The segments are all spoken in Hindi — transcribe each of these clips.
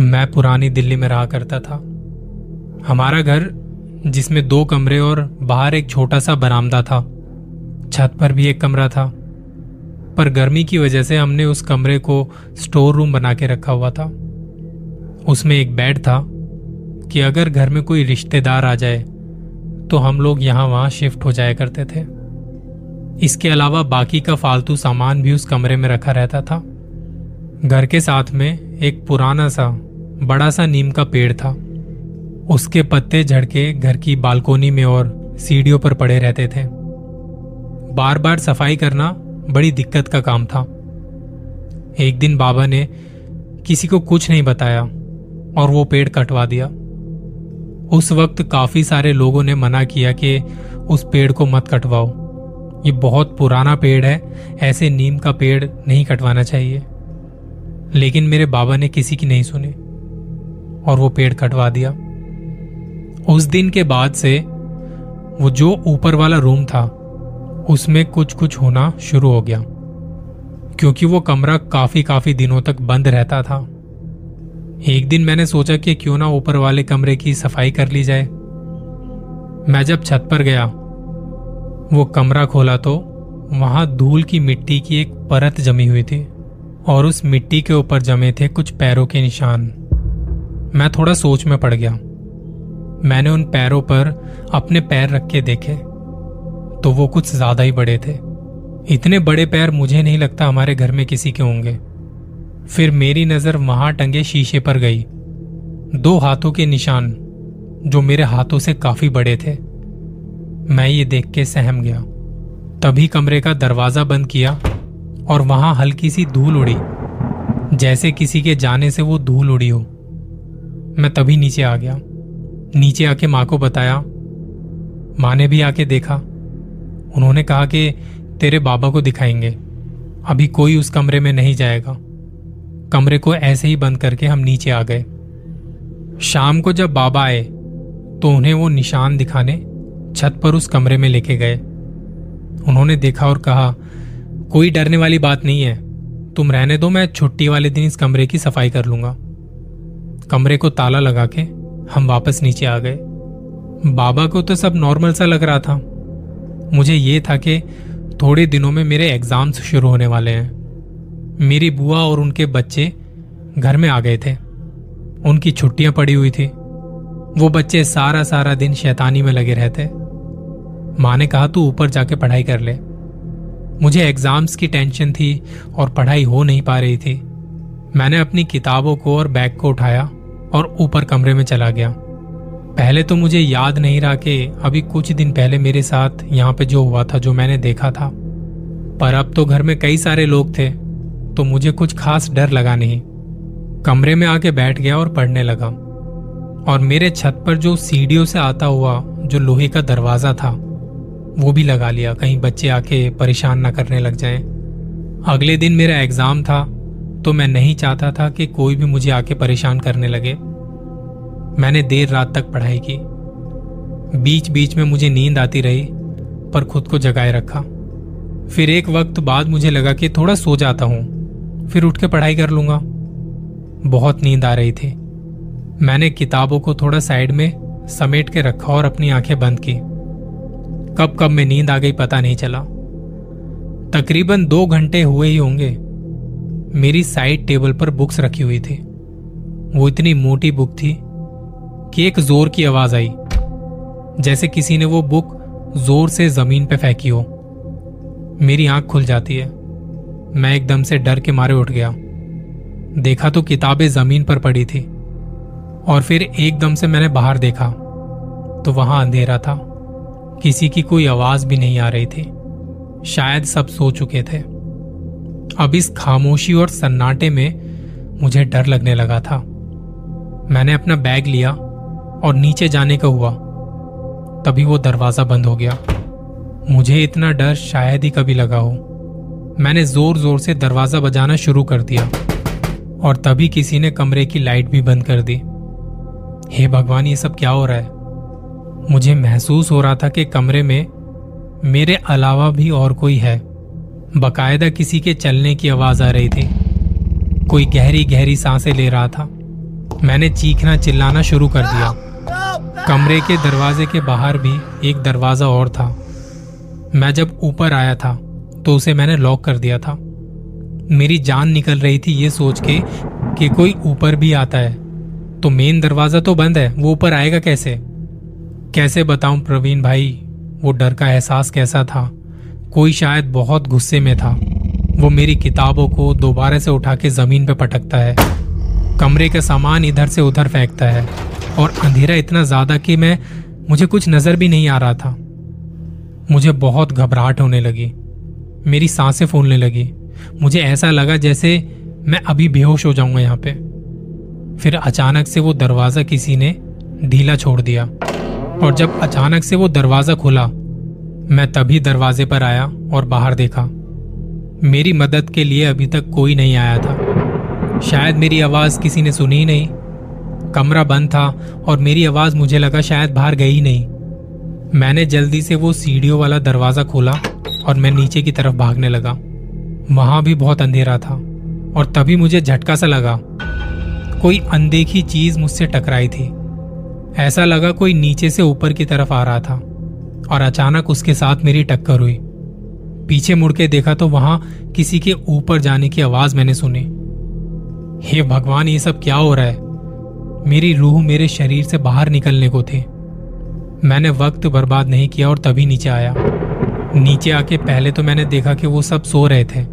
मैं पुरानी दिल्ली में रहा करता था। हमारा घर, जिसमें दो कमरे और बाहर एक छोटा सा बरामदा था, छत पर भी एक कमरा था। पर गर्मी की वजह से हमने उस कमरे को स्टोर रूम बना के रखा हुआ था। उसमें एक बेड था कि अगर घर में कोई रिश्तेदार आ जाए तो हम लोग यहाँ वहाँ शिफ्ट हो जाया करते थे। इसके अलावा बाकी का फालतू सामान भी उस कमरे में रखा रहता था। घर के साथ में एक पुराना सा बड़ा सा नीम का पेड़ था। उसके पत्ते झड़के घर की बालकोनी में और सीढ़ियों पर पड़े रहते थे। बार बार सफ़ाई करना बड़ी दिक्कत का काम था। एक दिन बाबा ने किसी को कुछ नहीं बताया और वो पेड़ कटवा दिया। उस वक्त काफ़ी सारे लोगों ने मना किया कि उस पेड़ को मत कटवाओ। ये बहुत पुराना पेड़ है, ऐसे नीम का पेड़ नहीं कटवाना चाहिए। लेकिन मेरे बाबा ने किसी की नहीं सुनी। और वो पेड़ कटवा दिया। उस दिन के बाद से वो जो ऊपर वाला रूम था, उसमें कुछ कुछ होना शुरू हो गया, क्योंकि वो कमरा काफ़ी काफ़ी दिनों तक बंद रहता था। एक दिन मैंने सोचा कि क्यों ना ऊपर वाले कमरे की सफ़ाई कर ली जाए। मैं जब छत पर गया, वो कमरा खोला तो वहाँ धूल की मिट्टी की एक परत जमी हुई थी, और उस मिट्टी के ऊपर जमे थे कुछ पैरों के निशान। मैं थोड़ा सोच में पड़ गया। मैंने उन पैरों पर अपने पैर रख के देखे तो वो कुछ ज़्यादा ही बड़े थे। इतने बड़े पैर मुझे नहीं लगता हमारे घर में किसी के होंगे। फिर मेरी नज़र वहाँ टंगे शीशे पर गई। दो हाथों के निशान, जो मेरे हाथों से काफ़ी बड़े थे। मैं ये देख के सहम गया। तभी कमरे का दरवाज़ा बंद किया और वहाँ हल्की सी धूल उड़ी। जैसे किसी के जाने से वो धूल उड़ी हो। मैं तभी नीचे आ गया। नीचे आके माँ को बताया। माँ ने भी आके देखा। उन्होंने कहा कि तेरे बाबा को दिखाएँगे। अभी कोई उस कमरे में नहीं जाएगा। कमरे को ऐसे ही बंद करके हम नीचे आ गए। शाम को जब बाबा आए तो उन्हें वो निशान दिखाने छत पर उस कमरे में लेके गए। उन्होंने देखा और कहा, कोई डरने वाली बात नहीं है। तुम रहने दो, मैं छुट्टी वाले दिन इस कमरे की सफ़ाई कर लूँगा। कमरे को ताला लगा के हम वापस नीचे आ गए। बाबा को तो सब नॉर्मल सा लग रहा था। मुझे ये था कि थोड़े दिनों में मेरे एग्ज़ाम्स शुरू होने वाले हैं। मेरी बुआ और उनके बच्चे घर में आ गए थे। उनकी छुट्टियाँ पड़ी हुई थी। वो बच्चे सारा सारा दिन शैतानी में लगे रहते। माँ ने कहा, तू ऊपर जाके पढ़ाई कर ले। मुझे एग्ज़ाम्स की टेंशन थी और पढ़ाई हो नहीं पा रही थी। मैंने अपनी किताबों को और बैग को उठाया। और ऊपर कमरे में चला गया। पहले तो मुझे याद नहीं रहा कि अभी कुछ दिन पहले मेरे साथ यहाँ पे जो हुआ था, जो मैंने देखा था। पर अब तो घर में कई सारे लोग थे तो मुझे कुछ खास डर लगा नहीं। कमरे में आके बैठ गया और पढ़ने लगा। और मेरे छत पर जो सीढ़ियों से आता हुआ, जो लोहे का दरवाज़ा था, वो भी लगा लिया। कहीं बच्चे आके परेशान ना करने लग जाएँ। अगले दिन मेरा एग्ज़ाम था तो मैं नहीं चाहता था कि कोई भी मुझे आके परेशान करने लगे। मैंने देर रात तक पढ़ाई की। बीच बीच में मुझे नींद आती रही, पर खुद को जगाए रखा। फिर एक वक्त बाद मुझे लगा कि थोड़ा सो जाता हूँ, फिर उठ के पढ़ाई कर लूँगा। बहुत नींद आ रही थी। मैंने किताबों को थोड़ा साइड में समेट के रखा और अपनी आँखें बंद की। कब कब में नींद आ गई पता नहीं चला। तकरीबन दो घंटे हुए ही होंगे। मेरी साइड टेबल पर बुक्स रखी हुई थी। वो इतनी मोटी बुक थी कि एक ज़ोर की आवाज़ आई, जैसे किसी ने वो बुक ज़ोर से ज़मीन पे फेंकी हो। मेरी आँख खुल जाती है। मैं एकदम से डर के मारे उठ गया। देखा तो किताबें ज़मीन पर पड़ी थी और फिर एकदम से मैंने बाहर देखा तो वहाँ अंधेरा था। किसी की कोई आवाज़ भी नहीं आ रही थी। शायद सब सो चुके थे। अब इस खामोशी और सन्नाटे में मुझे डर लगने लगा था। मैंने अपना बैग लिया और नीचे जाने का हुआ। तभी वो दरवाज़ा बंद हो गया। मुझे इतना डर शायद ही कभी लगा हो। मैंने ज़ोर ज़ोर से दरवाज़ा बजाना शुरू कर दिया और तभी किसी ने कमरे की लाइट भी बंद कर दी। हे भगवान, ये सब क्या हो रहा है? मुझे महसूस हो रहा था कि कमरे में मेरे अलावा भी और कोई है। बकायदा किसी के चलने की आवाज़ आ रही थी। कोई गहरी गहरी साँसें ले रहा था। मैंने चीखना, चिल्लाना शुरू कर दिया। कमरे के दरवाजे के बाहर भी एक दरवाज़ा और था। मैं जब ऊपर आया था तो उसे मैंने लॉक कर दिया था। मेरी जान निकल रही थी ये सोच के कि कोई ऊपर भी आता है। तो मेन दरवाज़ा तो बंद है, वो ऊपर आएगा कैसे? कैसे बताऊँ प्रवीण भाई, वो डर का एहसास कैसा था? कोई शायद बहुत गुस्से में था। वो मेरी किताबों को दोबारा से उठा के ज़मीन पे पटकता है। कमरे का सामान इधर से उधर फेंकता है और अंधेरा इतना ज़्यादा कि मैं, मुझे कुछ नज़र भी नहीं आ रहा था। मुझे बहुत घबराहट होने लगी। मेरी साँसें फूलने लगी। मुझे ऐसा लगा जैसे मैं अभी बेहोश हो जाऊँगा यहाँ पे। फिर अचानक से वो दरवाज़ा किसी ने ढीला छोड़ दिया। और जब अचानक से वो दरवाज़ा खुला मैं तभी दरवाजे पर आया और बाहर देखा। मेरी मदद के लिए अभी तक कोई नहीं आया था। शायद मेरी आवाज़ किसी ने सुनी ही नहीं। कमरा बंद था और मेरी आवाज़ मुझे लगा शायद बाहर गई नहीं। मैंने जल्दी से वो सीढ़ियों वाला दरवाज़ा खोला और मैं नीचे की तरफ़ भागने लगा। वहाँ भी बहुत अंधेरा था और तभी मुझे झटका सा लगा। कोई अनदेखी चीज़ मुझसे टकराई थी। ऐसा लगा कोई नीचे से ऊपर की तरफ़ आ रहा था। और अचानक उसके साथ मेरी टक्कर हुई। पीछे मुड़ के देखा तो वहाँ किसी के ऊपर जाने की आवाज़ मैंने सुनी। हे भगवान, ये सब क्या हो रहा है? मेरी रूह मेरे शरीर से बाहर निकलने को थी। मैंने वक्त बर्बाद नहीं किया और तभी नीचे आया। नीचे आके पहले तो मैंने देखा कि वो सब सो रहे थे।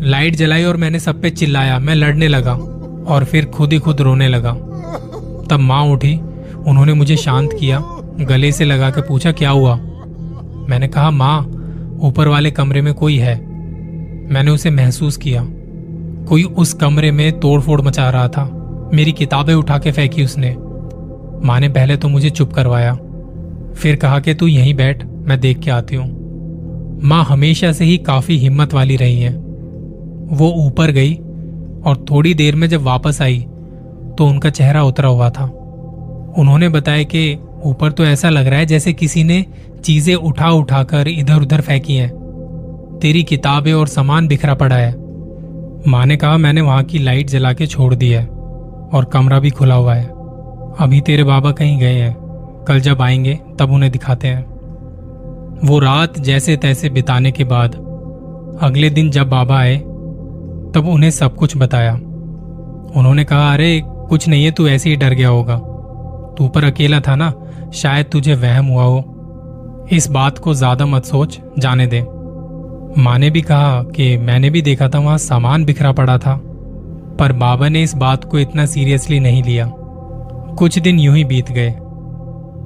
लाइट जलाई और मैंने सब पे चिल्लाया। मैं लड़ने लगा और फिर खुद ही खुद रोने लगा। तब माँ उठी। उन्होंने मुझे शांत किया, गले से लगा के पूछा, क्या हुआ? मैंने कहा, माँ, ऊपर वाले कमरे में कोई है? मैंने उसे महसूस किया। कोई उस कमरे में तोड़फोड़ मचा रहा था। मेरी किताबें उठा के फेंकी उसने। माँ ने पहले तो मुझे चुप करवाया। फिर कहा कि, तू यहीं बैठ, मैं देख के आती हूँ। माँ हमेशा से ही काफ़ी हिम्मत वाली रही है। वो ऊपर गई और थोड़ी देर में जब वापस आई तो उनका चेहरा उतरा हुआ था। उन्होंने बताया कि ऊपर तो ऐसा लग रहा है जैसे किसी ने चीज़ें उठा उठाकर इधर उधर फेंकी हैं। तेरी किताबें और सामान बिखरा पड़ा है। माँ ने कहा, मैंने वहाँ की लाइट जला के छोड़ दी है और कमरा भी खुला हुआ है। अभी तेरे बाबा कहीं गए हैं। कल जब आएँगे, तब उन्हें दिखाते हैं। वो रात जैसे तैसे बिताने के बाद, अगले दिन जब बाबा आए, तब उन्हें सब कुछ बताया। उन्होंने कहा, अरे, कुछ नहीं है, तू ऐसे ही डर गया होगा। तू पर अकेला था ना शायद तुझे वहम हुआ हो। इस बात को ज़्यादा मत सोच, जाने दे। माँ ने भी कहा कि मैंने भी देखा था वहाँ सामान बिखरा पड़ा था, पर बाबा ने इस बात को इतना सीरियसली नहीं लिया। कुछ दिन यूँ ही बीत गए।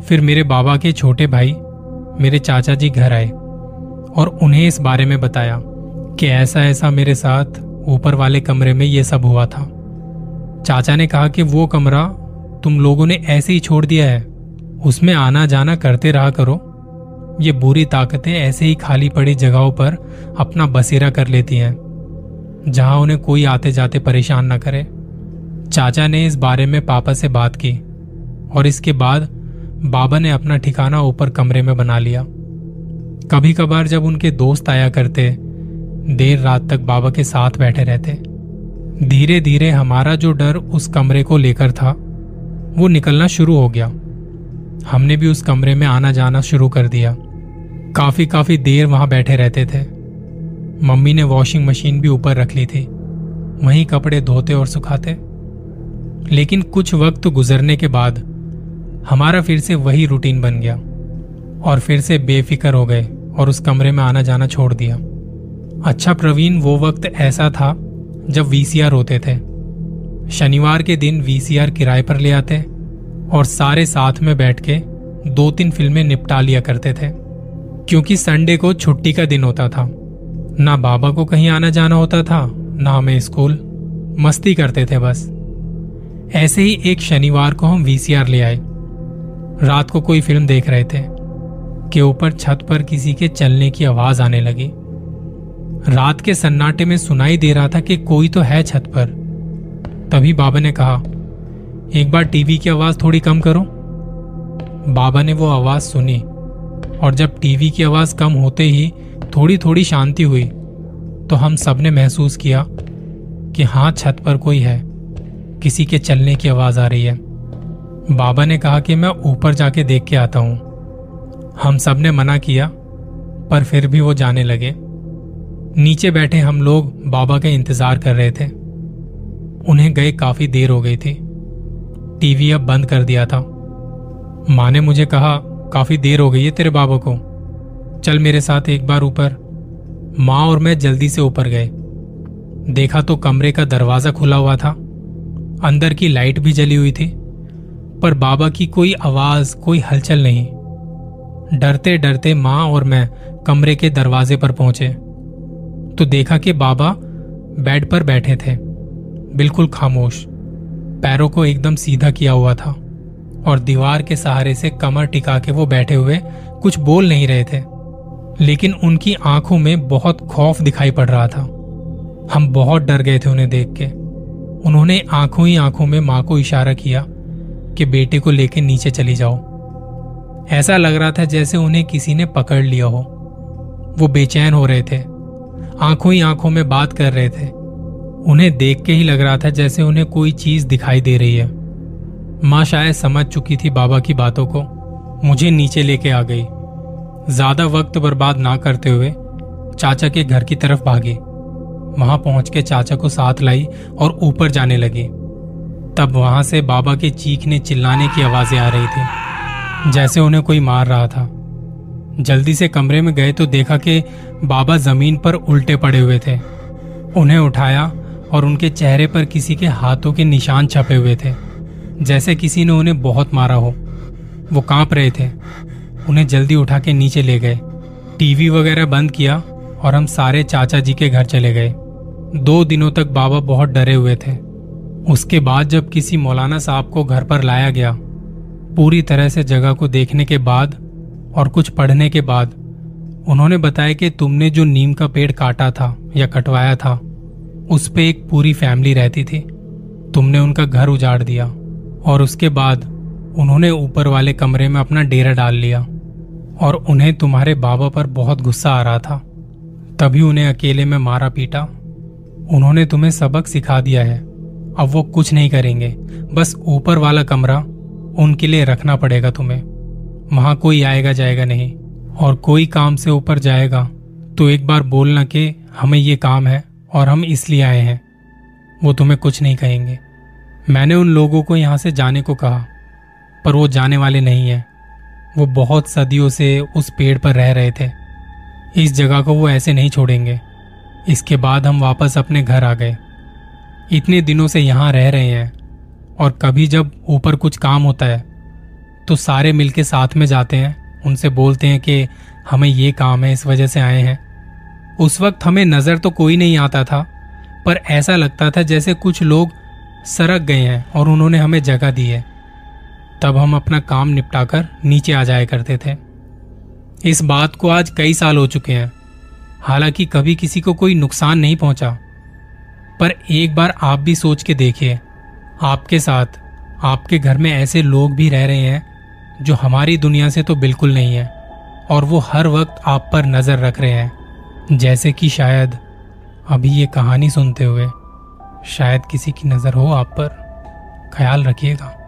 फिर मेरे बाबा के छोटे भाई, मेरे चाचा जी घर आए और उन्हें इस बारे में बताया कि ऐसा ऐसा मेरे साथ ऊपर वाले कमरे में ये सब हुआ था। चाचा ने कहा कि वो कमरा तुम लोगों ने ऐसे ही छोड़ दिया है। उसमें आना जाना करते रहा करो। ये बुरी ताकतें ऐसे ही खाली पड़ी जगहों पर अपना बसेरा कर लेती हैं, जहाँ उन्हें कोई आते जाते परेशान न करे। चाचा ने इस बारे में पापा से बात की, और इसके बाद बाबा ने अपना ठिकाना ऊपर कमरे में बना लिया। कभी कभार जब उनके दोस्त आया करते, देर रात तक बाबा के साथ बैठे रहते। धीरे धीरे हमारा जो डर उस कमरे को लेकर था, वो निकलना शुरू हो गया। हमने भी उस कमरे में आना जाना शुरू कर दिया। काफ़ी काफ़ी देर वहाँ बैठे रहते थे। मम्मी ने वॉशिंग मशीन भी ऊपर रख ली थी। वहीं कपड़े धोते और सुखाते। लेकिन कुछ वक्त गुजरने के बाद हमारा फिर से वही रूटीन बन गया और फिर से बेफिक्र हो गए और उस कमरे में आना जाना छोड़ दिया। अच्छा प्रवीण, वो वक्त ऐसा था जब वीसीआर होते थे। शनिवार के दिन वीसीआर किराए पर ले आते और सारे साथ में बैठ के दो तीन फ़िल्में निपटा लिया करते थे, क्योंकि संडे को छुट्टी का दिन होता था। ना बाबा को कहीं आना जाना होता था, ना हमें स्कूल। मस्ती करते थे बस। ऐसे ही एक शनिवार को हम वीसीआर ले आए। रात को कोई फ़िल्म देख रहे थे, के ऊपर छत पर किसी के चलने की आवाज़ आने लगी। रात के सन्नाटे में सुनाई दे रहा था कि कोई तो है छत पर। तभी बाबा ने कहा एक बार टीवी की आवाज़ थोड़ी कम करो। बाबा ने वो आवाज़ सुनी और जब टीवी की आवाज़ कम होते ही थोड़ी थोड़ी शांति हुई तो हम सबने महसूस किया कि हाँ छत पर कोई है। किसी के चलने की आवाज़ आ रही है। बाबा ने कहा कि मैं ऊपर जाके देख के आता हूँ। हम सबने मना किया, पर फिर भी वो जाने लगे। नीचे बैठे हम लोग बाबा का इंतज़ार कर रहे थे। उन्हें गए काफ़ी देर हो गई थी। टीवी अब बंद कर दिया था। माँ ने मुझे कहा, काफ़ी देर हो गई है तेरे बाबा को। चल मेरे साथ एक बार ऊपर। माँ और मैं जल्दी से ऊपर गए। देखा तो कमरे का दरवाज़ा खुला हुआ था। अंदर की लाइट भी जली हुई थी, पर बाबा की कोई आवाज़, कोई हलचल नहीं। डरते डरते माँ और मैं कमरे के दरवाजे पर पहुँचे। तो देखा कि बाबा बेड पर बैठे थे। बिल्कुल खामोश। पैरों को एकदम सीधा किया हुआ था और दीवार के सहारे से कमर टिका के वो बैठे हुए कुछ बोल नहीं रहे थे। लेकिन उनकी आँखों में बहुत खौफ दिखाई पड़ रहा था। हम बहुत डर गए थे उन्हें देख के। उन्होंने आँखों ही आँखों में माँ को इशारा किया कि बेटे को लेकर नीचे चली जाओ। ऐसा लग रहा था जैसे उन्हें किसी ने पकड़ लिया हो। वो बेचैन हो रहे थे। आँखों ही आँखों में बात कर रहे थे। उन्हें देख के ही लग रहा था जैसे उन्हें कोई चीज़ दिखाई दे रही है। माँ शायद समझ चुकी थी बाबा की बातों को। मुझे नीचे लेके आ गई। ज़्यादा वक्त बर्बाद ना करते हुए चाचा के घर की तरफ़ भागी। वहाँ पहुँच के चाचा को साथ लाई और ऊपर जाने लगी। तब वहाँ से बाबा के चीखने चिल्लाने की आवाज़ें आ रही थी, जैसे उन्हें कोई मार रहा था। जल्दी से कमरे में गए तो देखा कि बाबा ज़मीन पर उल्टे पड़े हुए थे। उन्हें उठाया और उनके चेहरे पर किसी के हाथों के निशान छपे हुए थे। जैसे किसी ने उन्हें बहुत मारा हो। वो काँप रहे थे। उन्हें जल्दी उठा के नीचे ले गए। टीवी वगैरह बंद किया और हम सारे चाचा जी के घर चले गए। दो दिनों तक बाबा बहुत डरे हुए थे। उसके बाद जब किसी मौलाना साहब को घर पर लाया गया, पूरी तरह से जगह को देखने के बाद और कुछ पढ़ने के बाद, उन्होंने बताया कि तुमने जो नीम का पेड़ काटा था या कटवाया था उस पे एक पूरी फैमिली रहती थी। तुमने उनका घर उजाड़ दिया और उसके बाद उन्होंने ऊपर वाले कमरे में अपना डेरा डाल लिया और उन्हें तुम्हारे बाबा पर बहुत गुस्सा आ रहा था। तभी उन्हें अकेले में मारा पीटा। उन्होंने तुम्हें सबक सिखा दिया है। अब वो कुछ नहीं करेंगे। बस ऊपर वाला कमरा उनके लिए रखना पड़ेगा तुम्हें। वहाँ कोई आएगा जाएगा नहीं और कोई काम से ऊपर जाएगा तो एक बार बोलना कि हमें ये काम है। और हम इसलिए आए हैं। वो तुम्हें कुछ नहीं कहेंगे। मैंने उन लोगों को यहाँ से जाने को कहा, पर वो जाने वाले नहीं है। वो बहुत सदियों से उस पेड़ पर रह रहे थे। इस जगह को वो ऐसे नहीं छोड़ेंगे। इसके बाद हम वापस अपने घर आ गए। इतने दिनों से यहाँ रह रहे हैं, और कभी जब ऊपर कुछ काम होता है तो सारे मिलके साथ में जाते हैं। उनसे बोलते हैं कि, हमें ये काम है, इस वजह से आए हैं। उस वक्त हमें नज़र तो कोई नहीं आता था, पर ऐसा लगता था जैसे कुछ लोग सरक गए हैं और उन्होंने हमें जगह दी है। तब हम अपना काम निपटाकर नीचे आ जाया करते थे। इस बात को आज कई साल हो चुके हैं। हालाँकि कभी किसी को कोई नुकसान नहीं पहुँचा। पर एक बार आप भी सोच के देखिए, आपके साथ, आपके घर में ऐसे लोग भी रह रहे हैं, जो हमारी दुनिया से तो बिल्कुल नहीं है, और वो हर वक्त आप पर नज़र रख रहे हैं। जैसे कि शायद अभी ये कहानी सुनते हुए शायद किसी की नज़र हो आप पर, ख्याल रखिएगा।